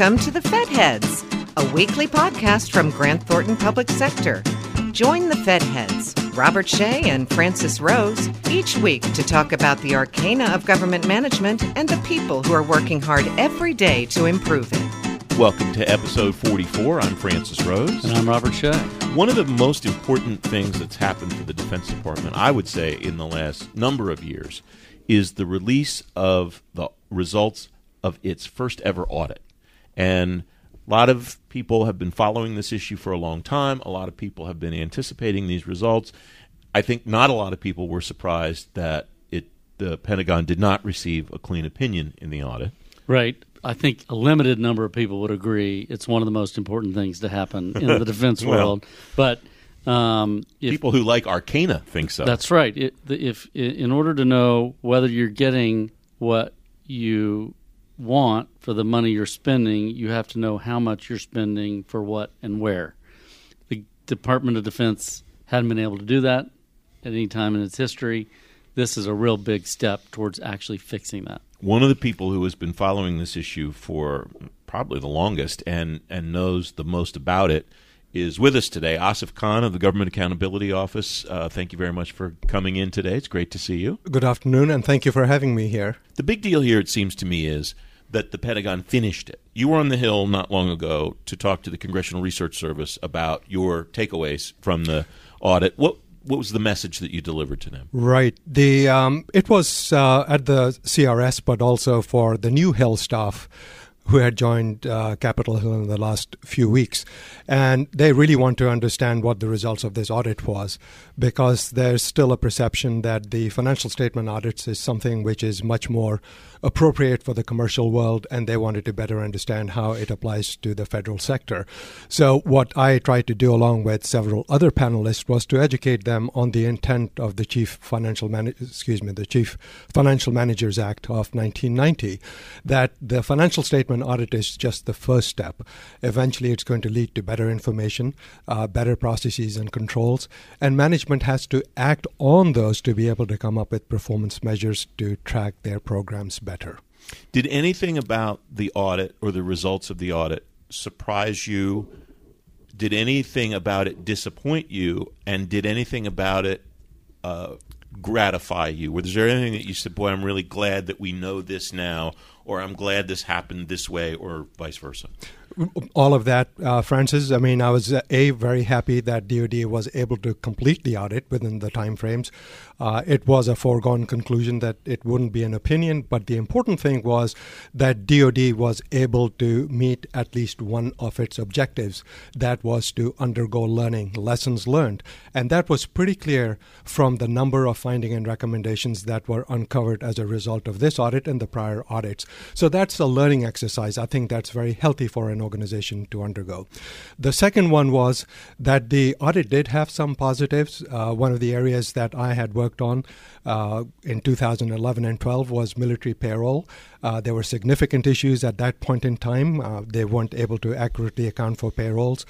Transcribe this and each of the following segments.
Welcome to the Fed Heads, a weekly podcast from Grant Thornton Public Sector. Join the Fed Heads, Robert Shea and Francis Rose, each week to talk about the arcana of government management and the people who are working hard every day to improve it. Welcome to episode 44. I'm Francis Rose. And I'm Robert Shea. One of the most important things that's happened to the Defense Department, I would say, in the last number of years, is the release of the results of its first ever audit. And a lot of people have been following this issue for a long time. A lot of people have been anticipating these results. I think not a lot of people were surprised that it the Pentagon did not receive a clean opinion in the audit. Right. I think a limited number of people would agree it's one of the most important things to happen in the defense well, world. But um, if, people who like Arcana think so. That's right. It, if in order to know whether you're getting what you want for the money you're spending, you have to know how much you're spending for what and where. The Department of Defense hadn't been able to do that at any time in its history. This is a real big step towards actually fixing that. One of the people who has been following this issue for probably the longest and, and knows the most about it is with us today. Asif Khan of the Government Accountability Office. Uh, thank you very much for coming in today. It's great to see you. Good afternoon, and thank you for having me here. The big deal here, it seems to me, is that the Pentagon finished it. You were on the Hill not long ago to talk to the Congressional Research Service about your takeaways from the audit. What what was the message that you delivered to them? Right. The um, it was uh, at the CRS, but also for the new Hill staff who had joined uh, Capitol Hill in the last few weeks. And they really want to understand what the results of this audit was because there's still a perception that the financial statement audits is something which is much more appropriate for the commercial world, and they wanted to better understand how it applies to the federal sector. So, what I tried to do, along with several other panelists, was to educate them on the intent of the Chief Financial Man- excuse me, the Chief Financial Managers Act of 1990, that the financial statement audit is just the first step. Eventually, it's going to lead to better information, uh, better processes and controls, and management has to act on those to be able to come up with performance measures to track their programs better. Did anything about the audit or the results of the audit surprise you? Did anything about it disappoint you? And did anything about it uh, gratify you? Was there anything that you said, "Boy, I'm really glad that we know this now," or "I'm glad this happened this way," or vice versa? All of that, uh, Francis. I mean, I was uh, a very happy that DoD was able to complete the audit within the timeframes. Uh, it was a foregone conclusion that it wouldn't be an opinion, but the important thing was that DoD was able to meet at least one of its objectives. That was to undergo learning, lessons learned, and that was pretty clear from the number of finding and recommendations that were uncovered as a result of this audit and the prior audits. So that's a learning exercise. I think that's very healthy for an organization to undergo. The second one was that the audit did have some positives. Uh, one of the areas that I had worked on uh, in 2011 and 12 was military payroll. Uh, there were significant issues at that point in time. Uh, they weren't able to accurately account for payrolls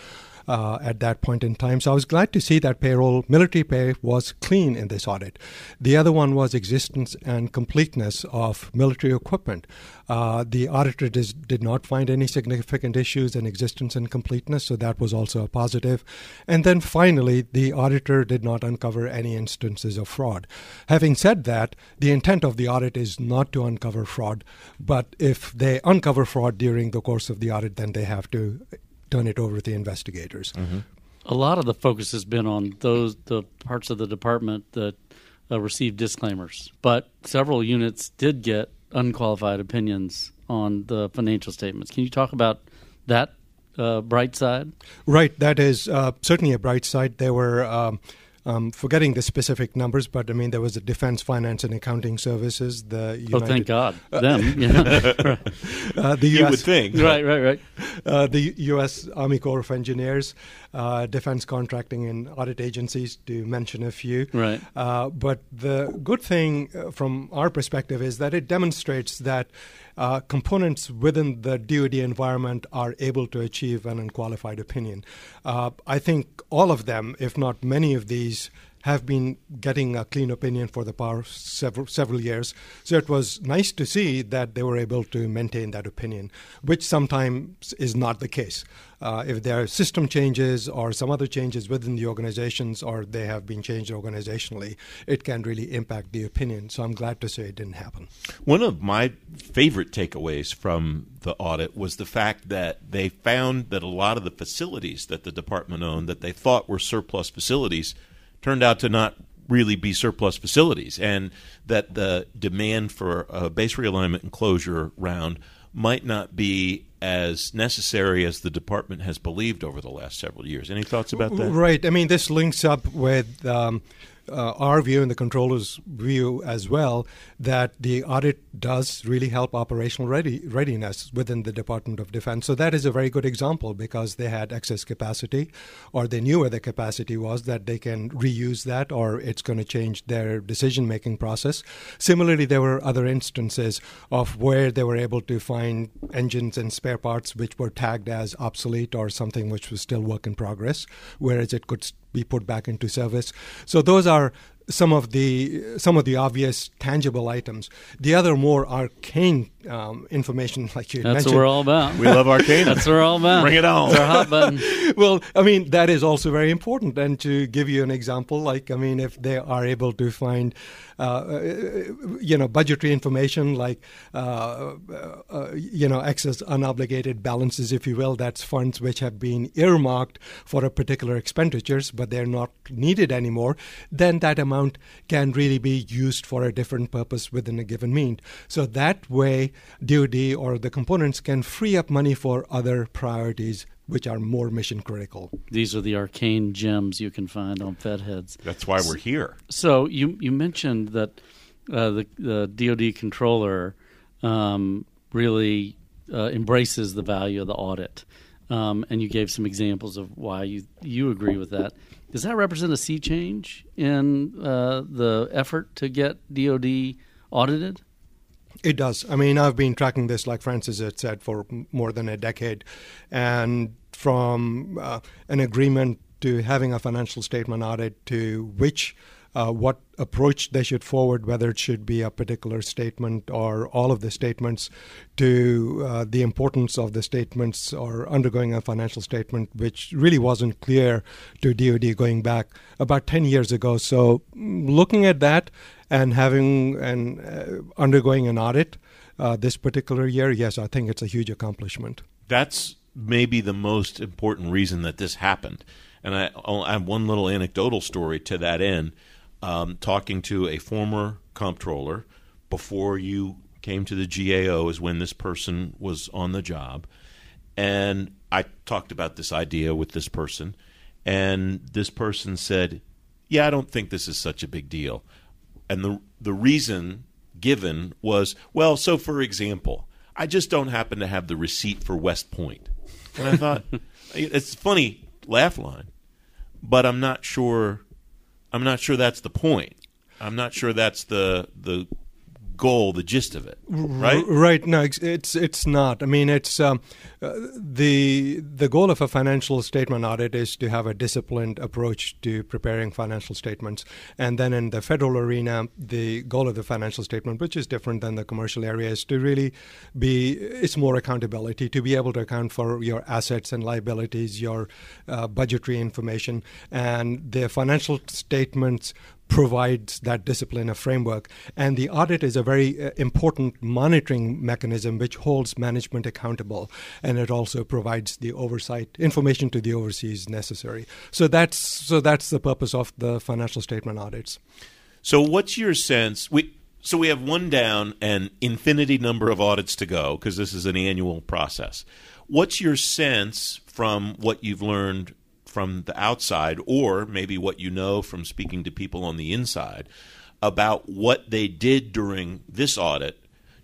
uh, at that point in time. So I was glad to see that payroll, military pay, was clean in this audit. The other one was existence and completeness of military equipment. Uh, the auditor dis- did not find any significant issues in existence and completeness, so that was also a positive. And then finally, the auditor did not uncover any instances of fraud. Having said that, the intent of the audit is not to uncover fraud, but if they uncover fraud during the course of the audit, then they have to turn it over to the investigators. Mm-hmm. A lot of the focus has been on those the parts of the department that uh, received disclaimers, but several units did get unqualified opinions on the financial statements. Can you talk about that uh, bright side? Right, that is uh, certainly a bright side. There were. Um, um, forgetting the specific numbers, but I mean there was the Defense Finance and Accounting Services. The United, oh, thank God, uh, them. Yeah. uh, the US, you would think, right, right, right. Uh, the U.S. Army Corps of Engineers, uh, defense contracting and audit agencies, to mention a few. Right. Uh, but the good thing uh, from our perspective is that it demonstrates that uh, components within the DoD environment are able to achieve an unqualified opinion. Uh, I think all of them, if not many of these, have been getting a clean opinion for the past several several years. So it was nice to see that they were able to maintain that opinion, which sometimes is not the case. Uh, if there are system changes or some other changes within the organizations, or they have been changed organizationally, it can really impact the opinion. So I'm glad to say it didn't happen. One of my favorite takeaways from the audit was the fact that they found that a lot of the facilities that the department owned that they thought were surplus facilities turned out to not really be surplus facilities, and that the demand for a base realignment and closure round might not be as necessary as the department has believed over the last several years. Any thoughts about that? Right. I mean, this links up with um, uh, our view and the comptroller's view as well that the audit does really help operational ready, readiness within the Department of Defense. So that is a very good example because they had excess capacity or they knew where the capacity was that they can reuse that or it's going to change their decision making process. Similarly, there were other instances of where they were able to find engines and spare parts which were tagged as obsolete or something which was still work in progress, whereas it could be put back into service. So those are some of the some of the obvious tangible items. The other more arcane um, information, like you That's mentioned. what we're all about. We love arcade. That's what we're all about. Bring it on. It's our hot button. well, I mean that is also very important. And to give you an example, like I mean, if they are able to find, uh, you know, budgetary information like, uh, uh, you know, excess unobligated balances, if you will, that's funds which have been earmarked for a particular expenditures, but they're not needed anymore, then that amount can really be used for a different purpose within a given mean. So that way, DoD or the components can free up money for other priorities which are more mission critical. These are the arcane gems you can find on Fed heads. That's why we're here. So you you mentioned that uh, the the DoD comptroller um, really uh, embraces the value of the audit, um, and you gave some examples of why you you agree with that. Does that represent a sea change in uh, the effort to get DoD audited? It does. I mean, I've been tracking this, like Francis had said, for more than a decade. And from uh, an agreement to having a financial statement audit to which uh, what approach they should forward, whether it should be a particular statement or all of the statements, to uh, the importance of the statements or undergoing a financial statement, which really wasn't clear to DoD going back about 10 years ago. So, looking at that and having and uh, undergoing an audit uh, this particular year, yes, I think it's a huge accomplishment. That's maybe the most important reason that this happened. And I, I have one little anecdotal story to that end um, talking to a former comptroller before you came to the GAO is when this person was on the job, and I talked about this idea with this person, and this person said, "Yeah, I don't think this is such a big deal," and the the reason given was, well, so for example, I just don't happen to have the receipt for West Point. And I thought it's funny laugh line, but I'm not sure I'm not sure that's the point. I'm not sure that's the the goal, the gist of it, right? Right. No, it's it's, it's not. I mean, it's um, uh, the the goal of a financial statement audit is to have a disciplined approach to preparing financial statements, and then in the federal arena, the goal of the financial statement, which is different than the commercial area, is to really be it's more accountability to be able to account for your assets and liabilities, your uh, budgetary information, and the financial statements provides that discipline, a framework. And the audit is a very uh, important monitoring mechanism which holds management accountable. And it also provides the oversight information to the overseas necessary. So that's so that's the purpose of the financial statement audits. So what's your sense? We so we have one down and infinity number of audits to go because this is an annual process. What's your sense from what you've learned from the outside, or maybe what you know from speaking to people on the inside about what they did during this audit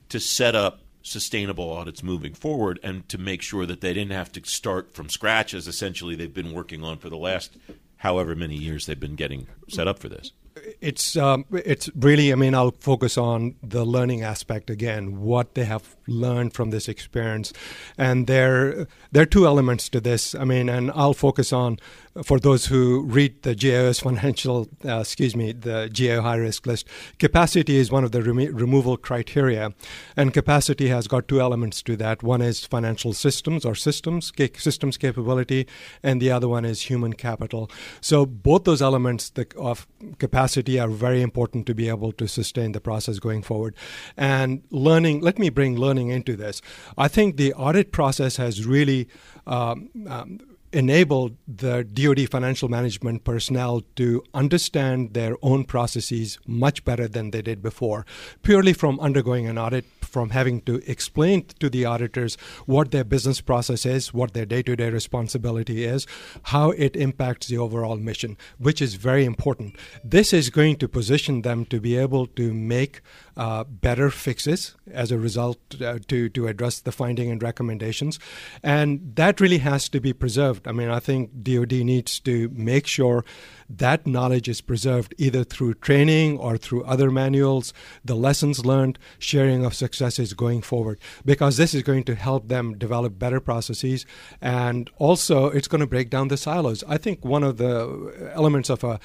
to set up sustainable audits moving forward and to make sure that they didn't have to start from scratch as essentially they've been working on for the last however many years they've been getting set up for this it's um, it's really. I mean, I'll focus on the learning aspect again. What they have learned from this experience, and there there are two elements to this. I mean, and I'll focus on for those who read the GAO's financial, uh, excuse me, the GAO high risk list, capacity is one of the remo- removal criteria. And capacity has got two elements to that. One is financial systems or systems, systems capability, and the other one is human capital. So both those elements of capacity are very important to be able to sustain the process going forward. And learning, let me bring learning into this. I think the audit process has really um, um, enabled the DoD financial management personnel to understand their own processes much better than they did before, purely from undergoing an audit, from having to explain to the auditors what their business process is, what their day to day responsibility is, how it impacts the overall mission, which is very important. This is going to position them to be able to make uh, better fixes as a result uh, to, to address the finding and recommendations. And that really has to be preserved. I mean, I think DoD needs to make sure that knowledge is preserved either through training or through other manuals, the lessons learned, sharing of successes going forward, because this is going to help them develop better processes. And also, it's going to break down the silos. I think one of the elements of a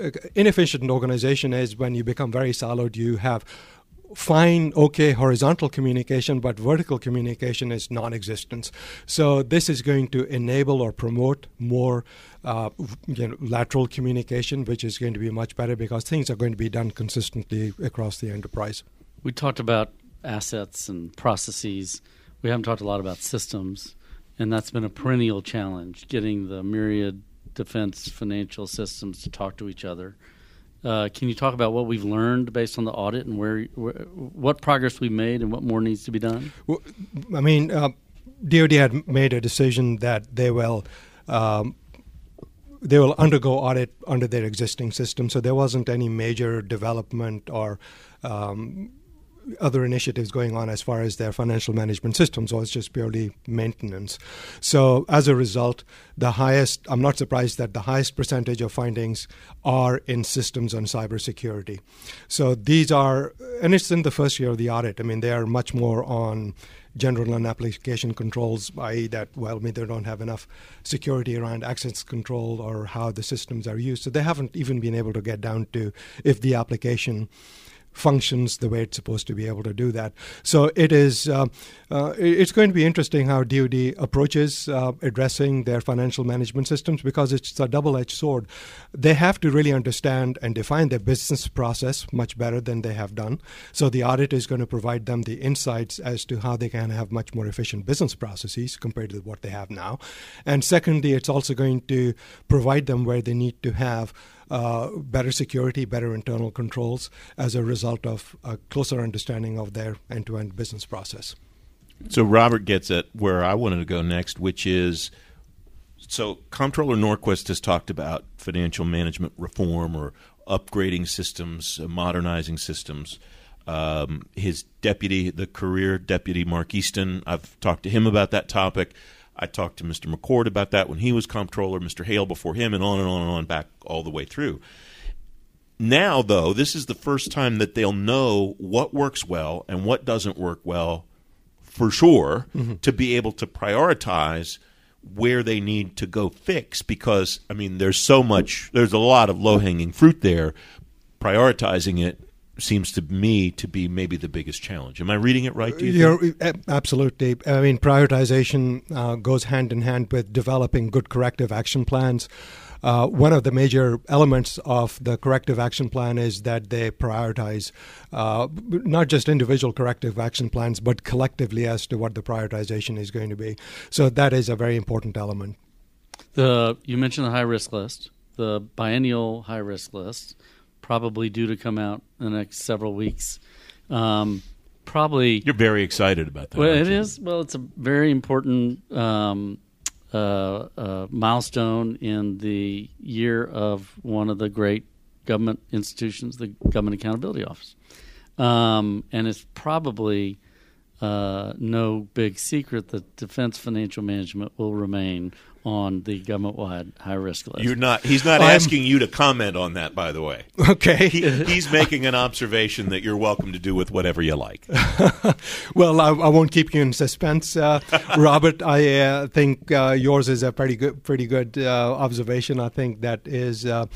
uh, inefficient organization is when you become very siloed, you have fine, okay, horizontal communication, but vertical communication is non existence. So, this is going to enable or promote more uh, you know, lateral communication, which is going to be much better because things are going to be done consistently across the enterprise. We talked about assets and processes. We haven't talked a lot about systems, and that's been a perennial challenge getting the myriad defense financial systems to talk to each other. Uh, can you talk about what we've learned based on the audit and where, where what progress we've made and what more needs to be done? Well, I mean, uh, DoD had made a decision that they will. Um, they will undergo audit under their existing system, so there wasn't any major development or um, other initiatives going on as far as their financial management system, so it's just purely maintenance. So as a result, the highest, I'm not surprised that the highest percentage of findings are in systems on cybersecurity. So these are, and it's in the first year of the audit. I mean, they are much more on general and application controls, i.e., that, well, maybe they don't have enough security around access control or how the systems are used. So they haven't even been able to get down to if the application functions the way it's supposed to be able to do that. So it is. Uh, uh, it's going to be interesting how DoD approaches uh, addressing their financial management systems because it's a double-edged sword. They have to really understand and define their business process much better than they have done. So the audit is going to provide them the insights as to how they can have much more efficient business processes compared to what they have now. And secondly, it's also going to provide them where they need to have uh, better security, better internal controls as a result of a closer understanding of their end to end business process. So, Robert gets at where I wanted to go next, which is so Comptroller Norquist has talked about financial management reform or upgrading systems, uh, modernizing systems. Um, his deputy, the career deputy Mark Easton, I've talked to him about that topic. I talked to Mr. McCord about that when he was comptroller, Mr. Hale before him, and on and on and on back all the way through. Now, though, this is the first time that they'll know what works well and what doesn't work well for sure mm-hmm. to be able to prioritize where they need to go fix because, I mean, there's so much, there's a lot of low hanging fruit there. Prioritizing it seems to me to be maybe the biggest challenge. Am I reading it right? Do You are absolutely. I mean, prioritization uh, goes hand in hand with developing good corrective action plans. Uh, one of the major elements of the corrective action plan is that they prioritize uh, not just individual corrective action plans, but collectively as to what the prioritization is going to be. So that is a very important element. The you mentioned the high risk list, the biennial high risk list probably due to come out in the next several weeks. Um, probably you're very excited about that. Well, it is. Well, it's a very important um, uh, uh, milestone in the year of one of the great government institutions, the Government Accountability Office, um, and it's probably. Uh, no big secret that defense financial management will remain on the government-wide high-risk list. You're not. He's not I'm- asking you to comment on that. By the way, Okay. he, he's making an observation that you're welcome to do with whatever you like. Well, I, I won't keep you in suspense, uh, Robert. I uh, think uh, yours is a pretty good, pretty good uh, observation. I think that is uh,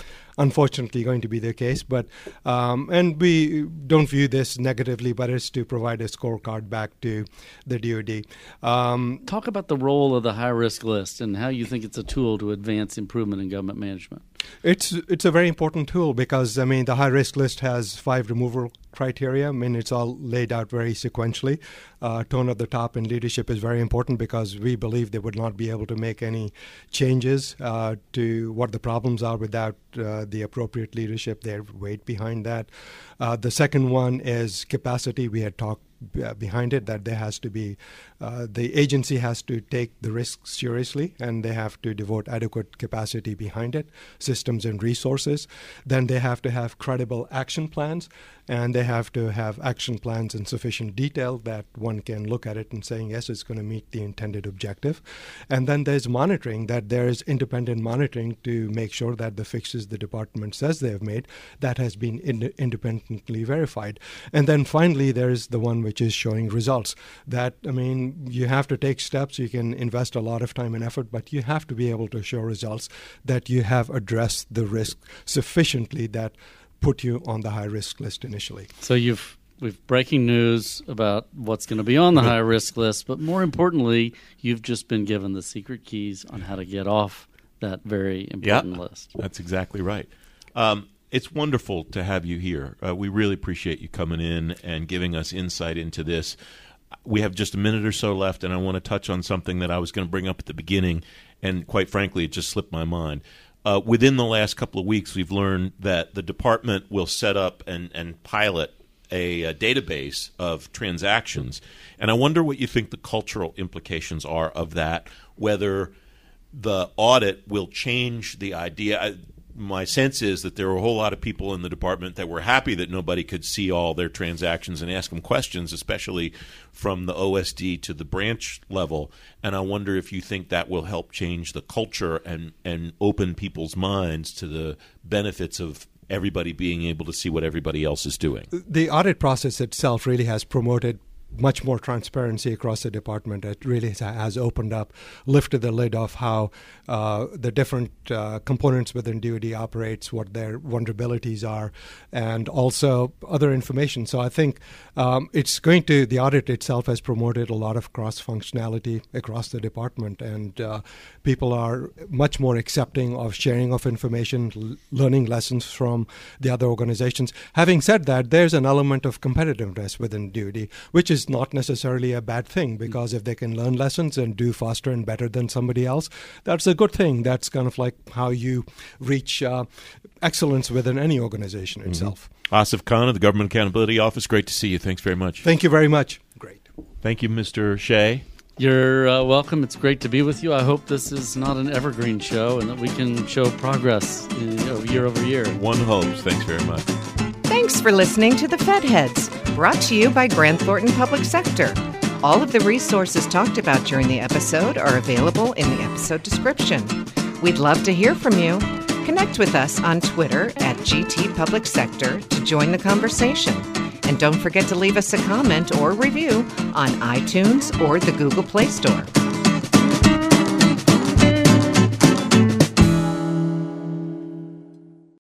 unfortunately going to be the case, but um, and we don't view this negatively, but it's to provide a scorecard back to the DoD. Um, Talk about the role of the high-risk list and how you think it's a tool to advance improvement in government management. It's it's a very important tool because I mean the high risk list has five removal criteria. I mean it's all laid out very sequentially. Uh, tone at the top and leadership is very important because we believe they would not be able to make any changes uh, to what the problems are without uh, the appropriate leadership. Their weight behind that. Uh, the second one is capacity. We had talked uh, behind it that there has to be uh, the agency has to take the risks seriously and they have to devote adequate capacity behind it systems and resources then they have to have credible action plans and they have to have action plans in sufficient detail that one can look at it and saying yes it's going to meet the intended objective. And then there's monitoring that there is independent monitoring to make sure that the fixes the department says they have made that has been ind- independently verified. And then finally there's the one which is showing results. That i mean you have to take steps you can invest a lot of time and effort but you have to be able to show results that you have addressed the risk sufficiently that put you on the high risk list initially So you've we've breaking news about what's going to be on the high risk list, but more importantly, you've just been given the secret keys on how to get off that very important list. That's exactly right. Um, it's wonderful to have you here. Uh, we really appreciate you coming in and giving us insight into this. We have just a minute or so left, and I want to touch on something that I was going to bring up at the beginning, and quite frankly, it just slipped my mind. Uh, within the last couple of weeks, we've learned that the department will set up and, and pilot a, a database of transactions. And I wonder what you think the cultural implications are of that, whether the audit will change the idea. My sense is that there were a whole lot of people in the department that were happy that nobody could see all their transactions and ask them questions, especially from the OSD to the branch level. And I wonder if you think that will help change the culture and, and open people's minds to the benefits of everybody being able to see what everybody else is doing. the audit process itself really has promoted much more transparency across the department. It really has- opened up, lifted the lid off how uh, the different uh, components within DoD operates, what their vulnerabilities are, and also other information. So I think um, it's going to the audit itself has promoted a lot of cross functionality across the department, and uh, people are much more accepting of sharing of information, l- learning lessons from the other organizations. Having said that, there's an element of competitiveness within DoD, which is not necessarily a bad thing because if they can learn lessons and do faster and better than somebody else, that's a good thing. That's kind of like how you reach uh, excellence within any organization itself. Asif Khan of the Government Accountability Office, great to see you. Thanks very much. Thank you very much. Great. Thank you, Mr. Shea. You're uh, welcome. It's great to be with you. I hope this is not an evergreen show and that we can show progress uh, year over year. One hopes. Thanks very much. Thanks for listening to the Fed Heads, brought to you by Grant Thornton Public Sector. All of the resources talked about during the episode are available in the episode description. We'd love to hear from you. Connect with us on Twitter at GT Public Sector to join the conversation. And don't forget to leave us a comment or review on iTunes or the Google Play Store.